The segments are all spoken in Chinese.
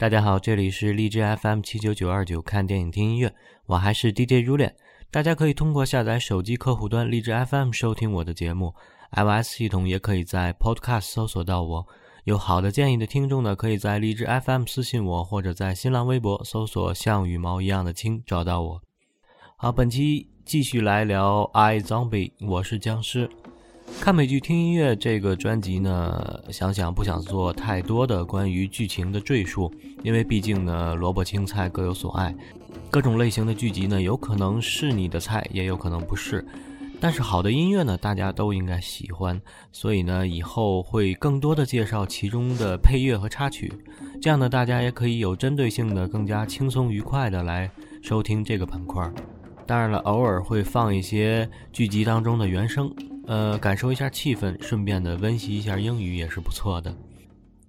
大家好，这里是荔枝 FM 七九九二九，看电影听音乐，我还是 DJ 如恋。大家可以通过下载手机客户端荔枝 FM 收听我的节目，iOS 系统也可以在 Podcast 搜索到我。有好的建议的听众呢，可以在荔枝 FM 私信我，或者在新浪微博搜索“像羽毛一样的青”找到我。好，本期继续来聊《I Zombie》，我是僵尸。看美剧听音乐这个专辑呢，想想不想做太多的关于剧情的赘述，因为毕竟呢，萝卜青菜各有所爱，各种类型的剧集呢，有可能是你的菜，也有可能不是。但是好的音乐呢，大家都应该喜欢，所以呢，以后会更多的介绍其中的配乐和插曲，这样呢，大家也可以有针对性的、更加轻松愉快的来收听这个板块。当然了，偶尔会放一些剧集当中的原声，呃，感受一下气氛，顺便的温习一下英语也是不错的。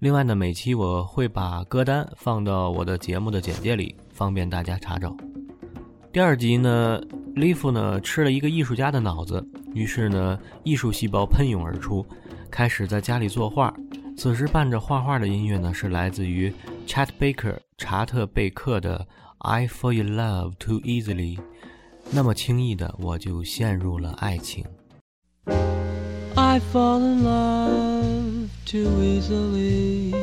另外呢，每期我会把歌单放到我的节目的简介里，方便大家查找。第二集呢，利夫呢吃了一个艺术家的脑子，于是呢，艺术细胞喷涌而出，开始在家里作画。此时伴着画画的音乐呢，是来自于 Chat Baker 查特贝克的《I Fall in Love Too Easily》，那么轻易的我就陷入了爱情。I fall in love too easily.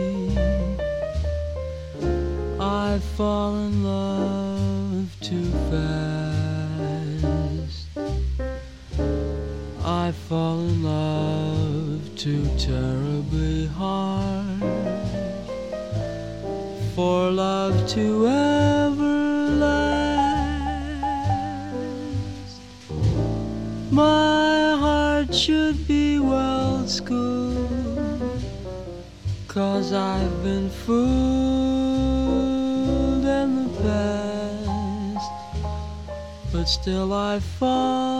I fall in love too fast. I fall in love too terribly hard. For love to ever should be well schooled. Cause I've been fooled in the past. But still I fall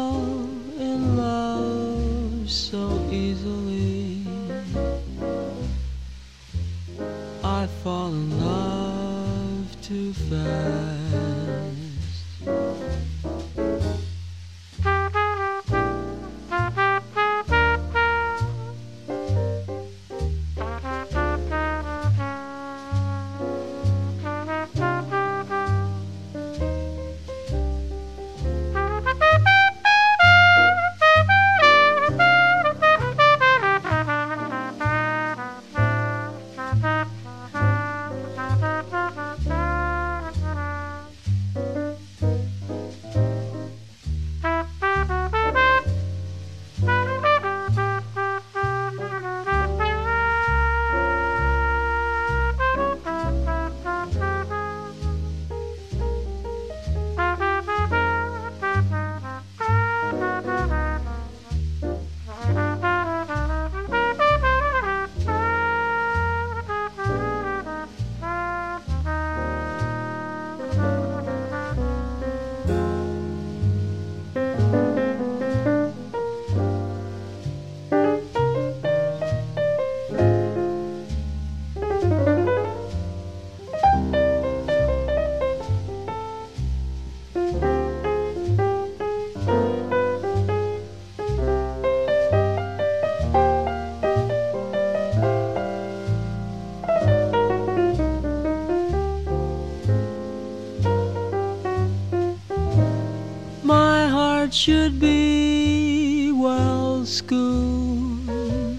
should be well schooled.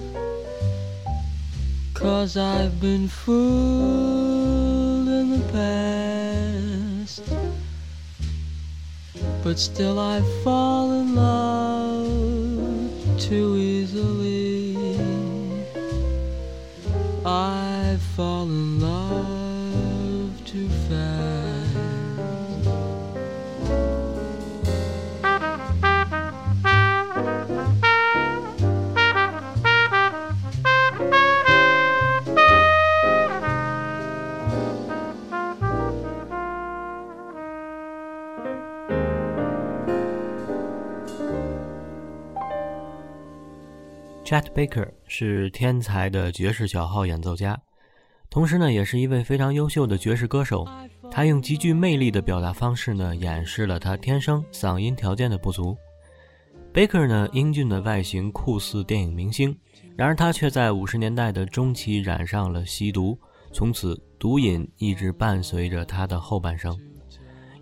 Cause I've been fooled in the past. But still I fall in love too easily. I fall in love too fast. Chat Baker 是天才的爵士小号演奏家，同时呢，也是一位非常优秀的爵士歌手。他用极具魅力的表达方式呢，掩饰了他天生嗓音条件的不足。Baker 呢，英俊的外形酷似电影明星，然而他却在五十年代的中期染上了吸毒，从此毒瘾一直伴随着他的后半生。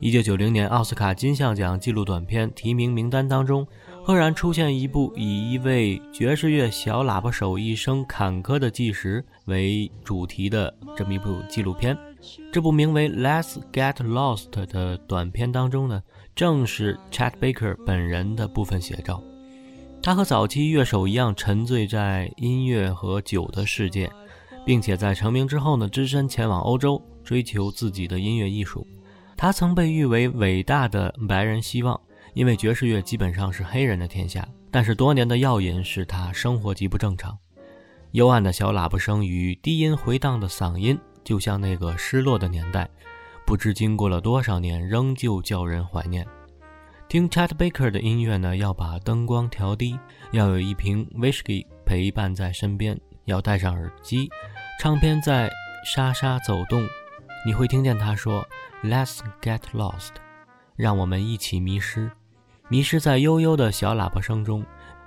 一九九零年奥斯卡金像奖纪录短片提名名单当中，赫然出现一部以一位爵士乐小喇叭手一生坎坷的纪实为主题的这么一部纪录片。这部名为《Let's Get Lost》的短片当中呢，正是 Chet Baker 本人的部分写照。他和早期乐手一样，沉醉在音乐和酒的世界，并且在成名之后呢，只身前往欧洲追求自己的音乐艺术。他曾被誉为伟大的白人希望，因为爵士乐基本上是黑人的天下。但是多年的药瘾使他生活极不正常。幽暗的小喇叭声与低音回荡的嗓音，就像那个失落的年代，不知经过了多少年，仍旧叫人怀念。听 Chet Baker 的音乐呢，要把灯光调低，要有一瓶 Whisky 陪伴在身边，要戴上耳机，唱片在沙沙走动，你会听见他说。Let's get lost，让我们一起迷失，迷失在悠悠的小喇叭声中，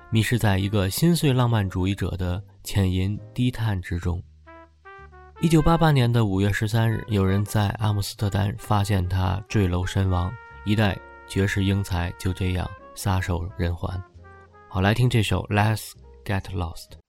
迷失在一个心碎浪漫主义者的浅吟低叹之中。一九八八年的五月十三日，有人在阿姆斯特丹发现他坠楼身亡，一代绝世英才就这样撒手人寰。好，来听这首 Let's get lost。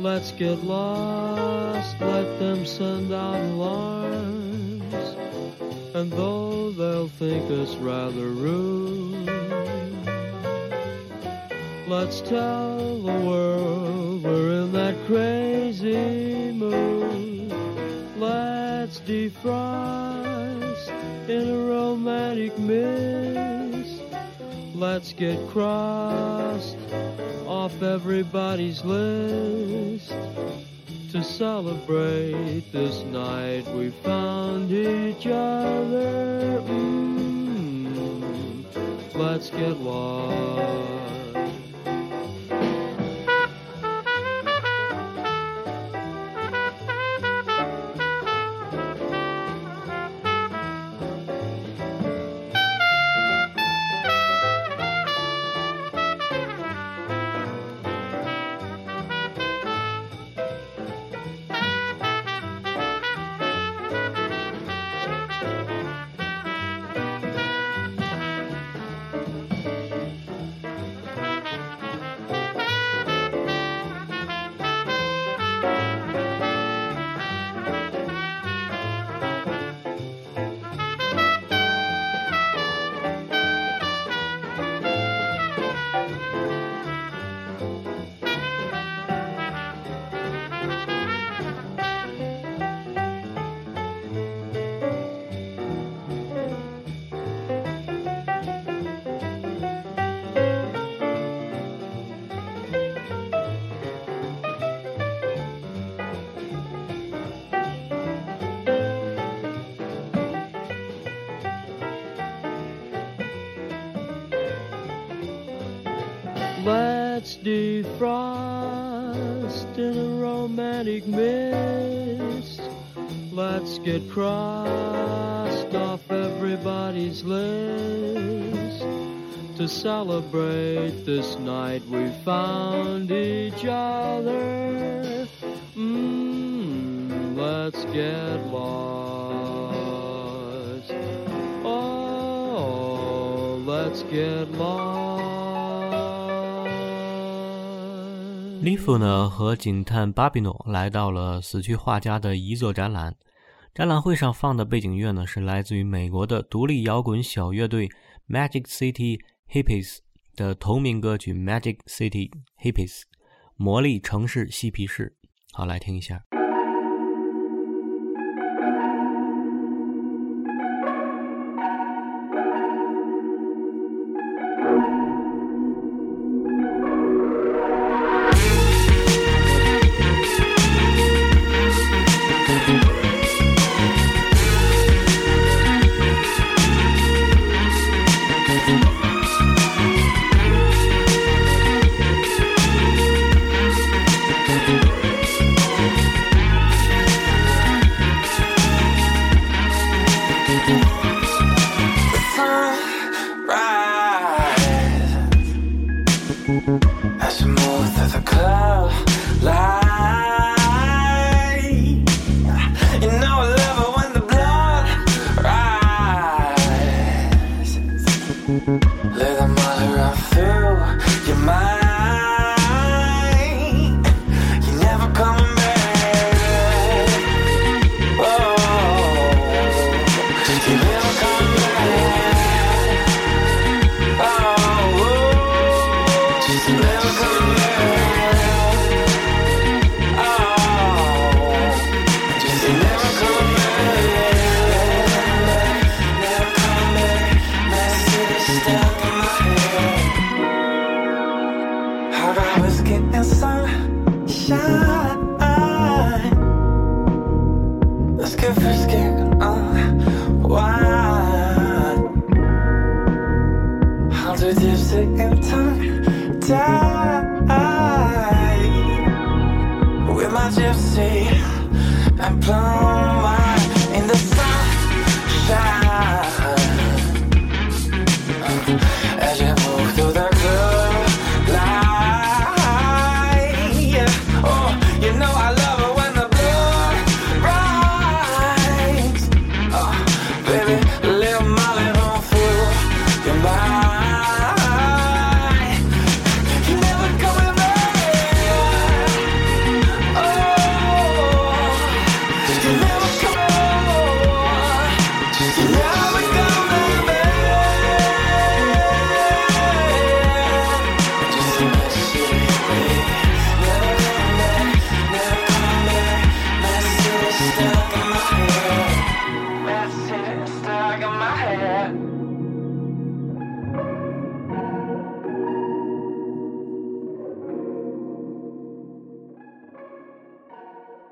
Let's get lost, let them send out alarms. And though they'll think us rather rude, let's tell the world we're in that crazy mood. Let's defrost in a romantic mist. Let's get crossed off everybody's list to celebrate this night we found each other. Mm, let's get lost. get crossed off everybody's list to celebrate this night we found each other. Mm, let's get lost. Oh, let's get lost. 利夫呢和警探巴比诺来到了死去画家的遗作展览，展览会上放的背景乐呢是来自于美国的独立摇滚小乐队 magic city hippies 的同名歌曲 magic city hippies 魔力城市嬉皮士。好来听一下。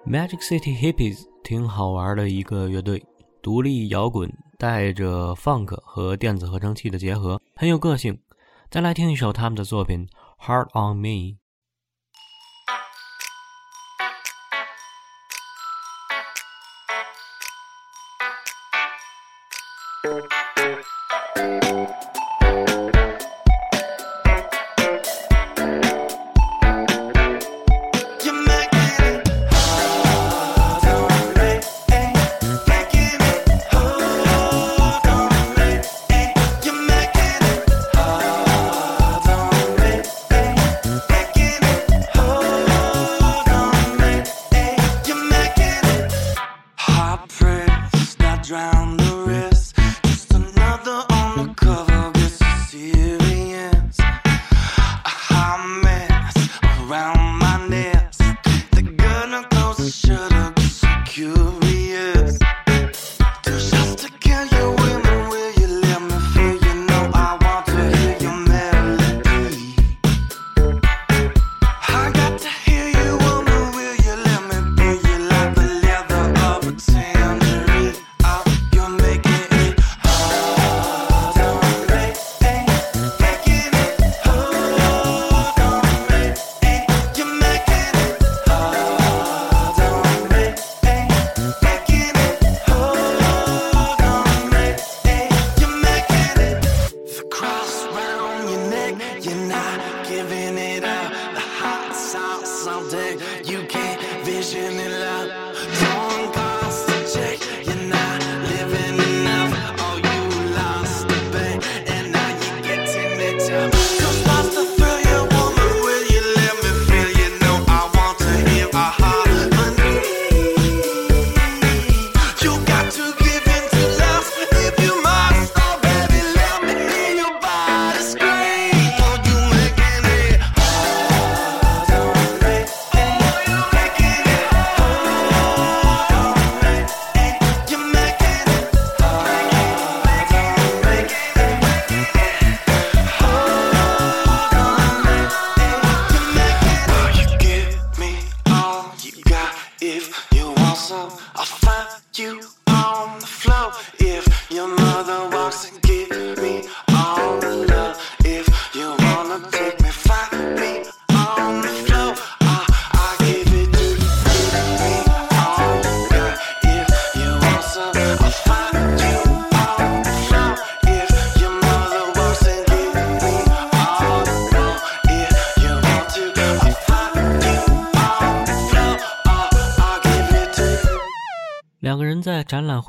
Magic City Hippies 挺好玩的一个乐队，独立摇滚带着 Funk 和电子合成器的结合，很有个性。再来听一首他们的作品 Hard On Me。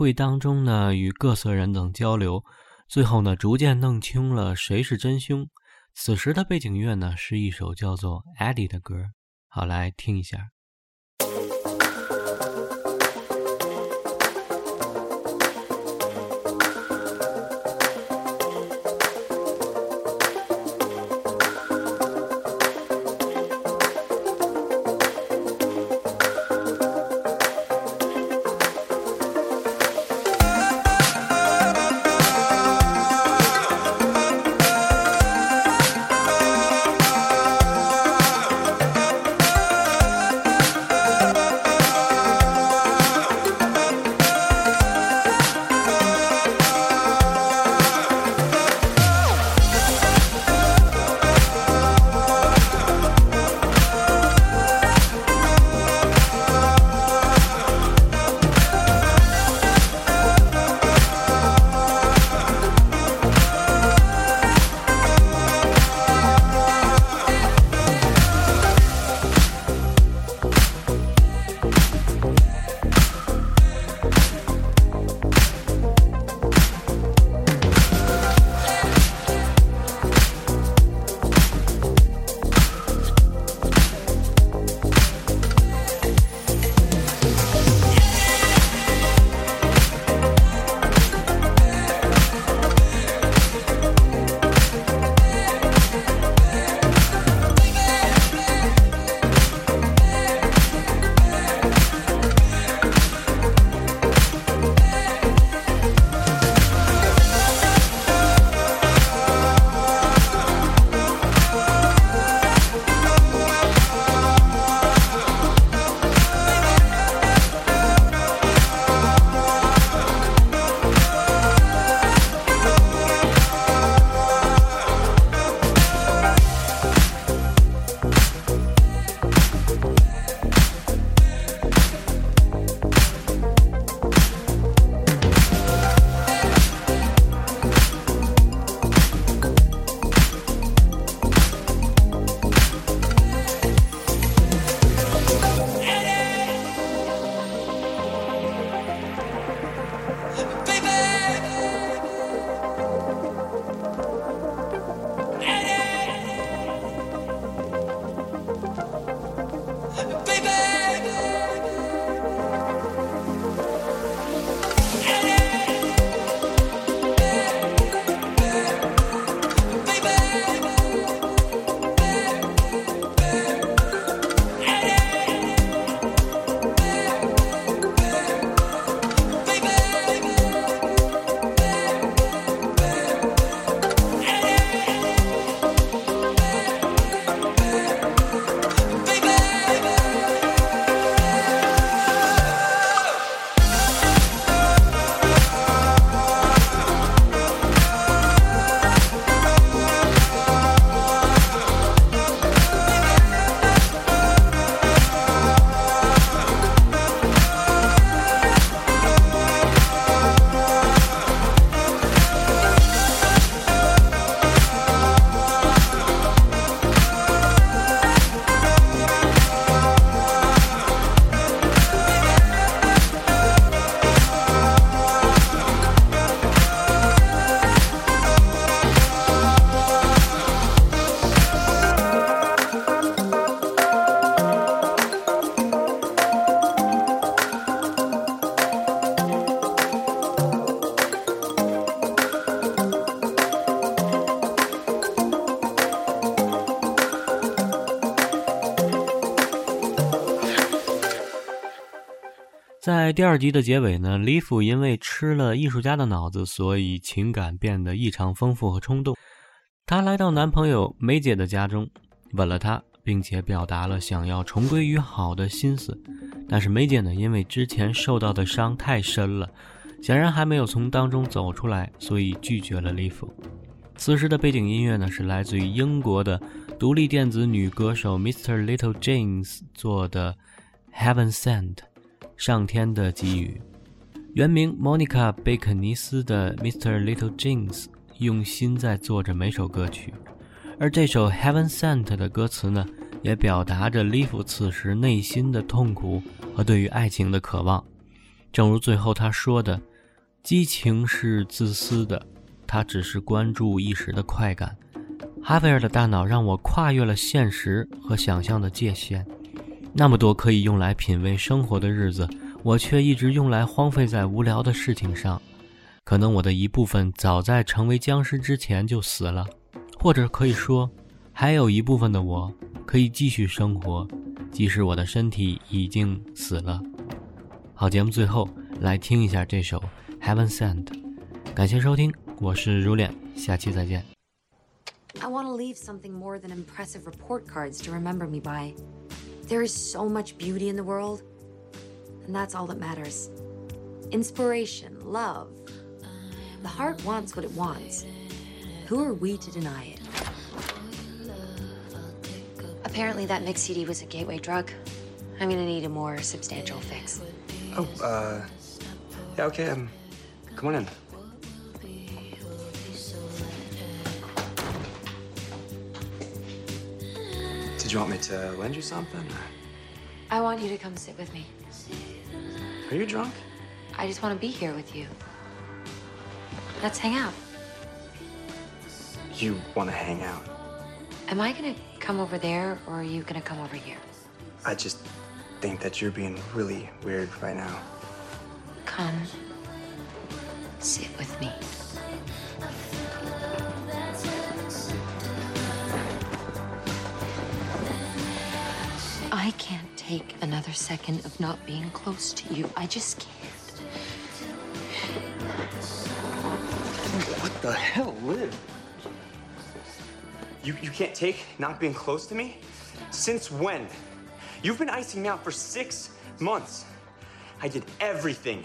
会当中呢与各色人等交流，最后呢逐渐弄清了谁是真凶，此时的背景乐呢是一首叫做 Eddie 的歌，好，来听一下。在第二集的结尾呢，李府因为吃了艺术家的脑子，所以情感变得异常丰富和冲动。她来到男朋友梅姐的家中，吻了他，并且表达了想要重归于好的心思。但是梅姐呢，因为之前受到的伤太深了，显然还没有从当中走出来，所以拒绝了李府。此时的背景音乐呢，是来自于英国的独立电子女歌手 Mr Little James 做的 HEAVEN SENT。上天的给予。原名 Monica 贝肯尼斯的 Mr. Little James 用心在做着每首歌曲，而这首《Heaven Sent》的歌词呢，也表达着 Liv 此时内心的痛苦和对于爱情的渴望。正如最后他说的：“激情是自私的，它只是关注一时的快感。”哈维尔的大脑让我跨越了现实和想象的界限，那么多可以用来品味生活的日子。我却一直用来荒废在无聊的事情上，可能我的一部分早在成为僵尸之前就死了，或者可以说，还有一部分的我可以继续生活，即使我的身体已经死了。好，节目最后来听一下这首《Heaven Sent》，感谢收听，我是如恋，下期再见。I want to leave something more than impressive report cards to remember me by. There is so much beauty in the world, and that's all that matters. Inspiration, love. The heart wants what it wants. Who are we to deny it? Apparently, that mix CD was a gateway drug. I'm gonna need a more substantial fix. Oh, uh, yeah, okay, um, come on in. You want me to lend you something? I want you to come sit with me. Are you drunk? I just want to be here with you. Let's hang out. You want to hang out? Am I gonna come over there, or are you gonna come over here? I just think that you're being really weird right now. Come sit with me. Can't take another second of not being close to you. I just can't. What the hell, Liv? You, you can't take not being close to me? Since when? You've been icing me out for six months. I did everything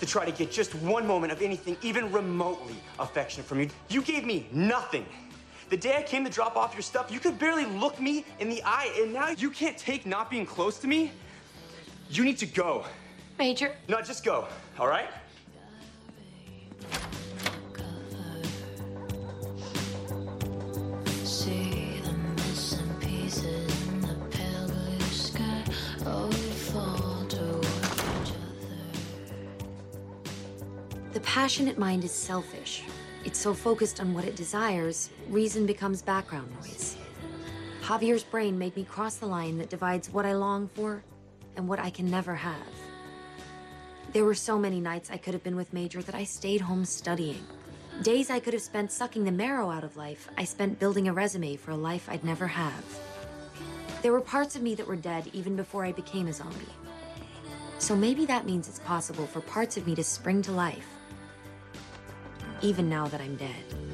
to try to get just one moment of anything even remotely affectionate from you. You gave me nothing. The day I came to drop off your stuff, you could barely look me in the eye, and now you can't take not being close to me? You need to go. Major, No, just go, all right? See the missing pieces in the pale blue sky. Oh, we fall toward each other. the passionate mind is selfish. It's so focused on what it desires, reason becomes background noise. Javier's brain made me cross the line that divides what I long for and what I can never have. There were so many nights I could have been with Major that I stayed home studying. Days I could have spent sucking the marrow out of life, I spent building a resume for a life I'd never have. There were parts of me that were dead even before I became a zombie. So maybe that means it's possible for parts of me to spring to life, even now that I'm dead.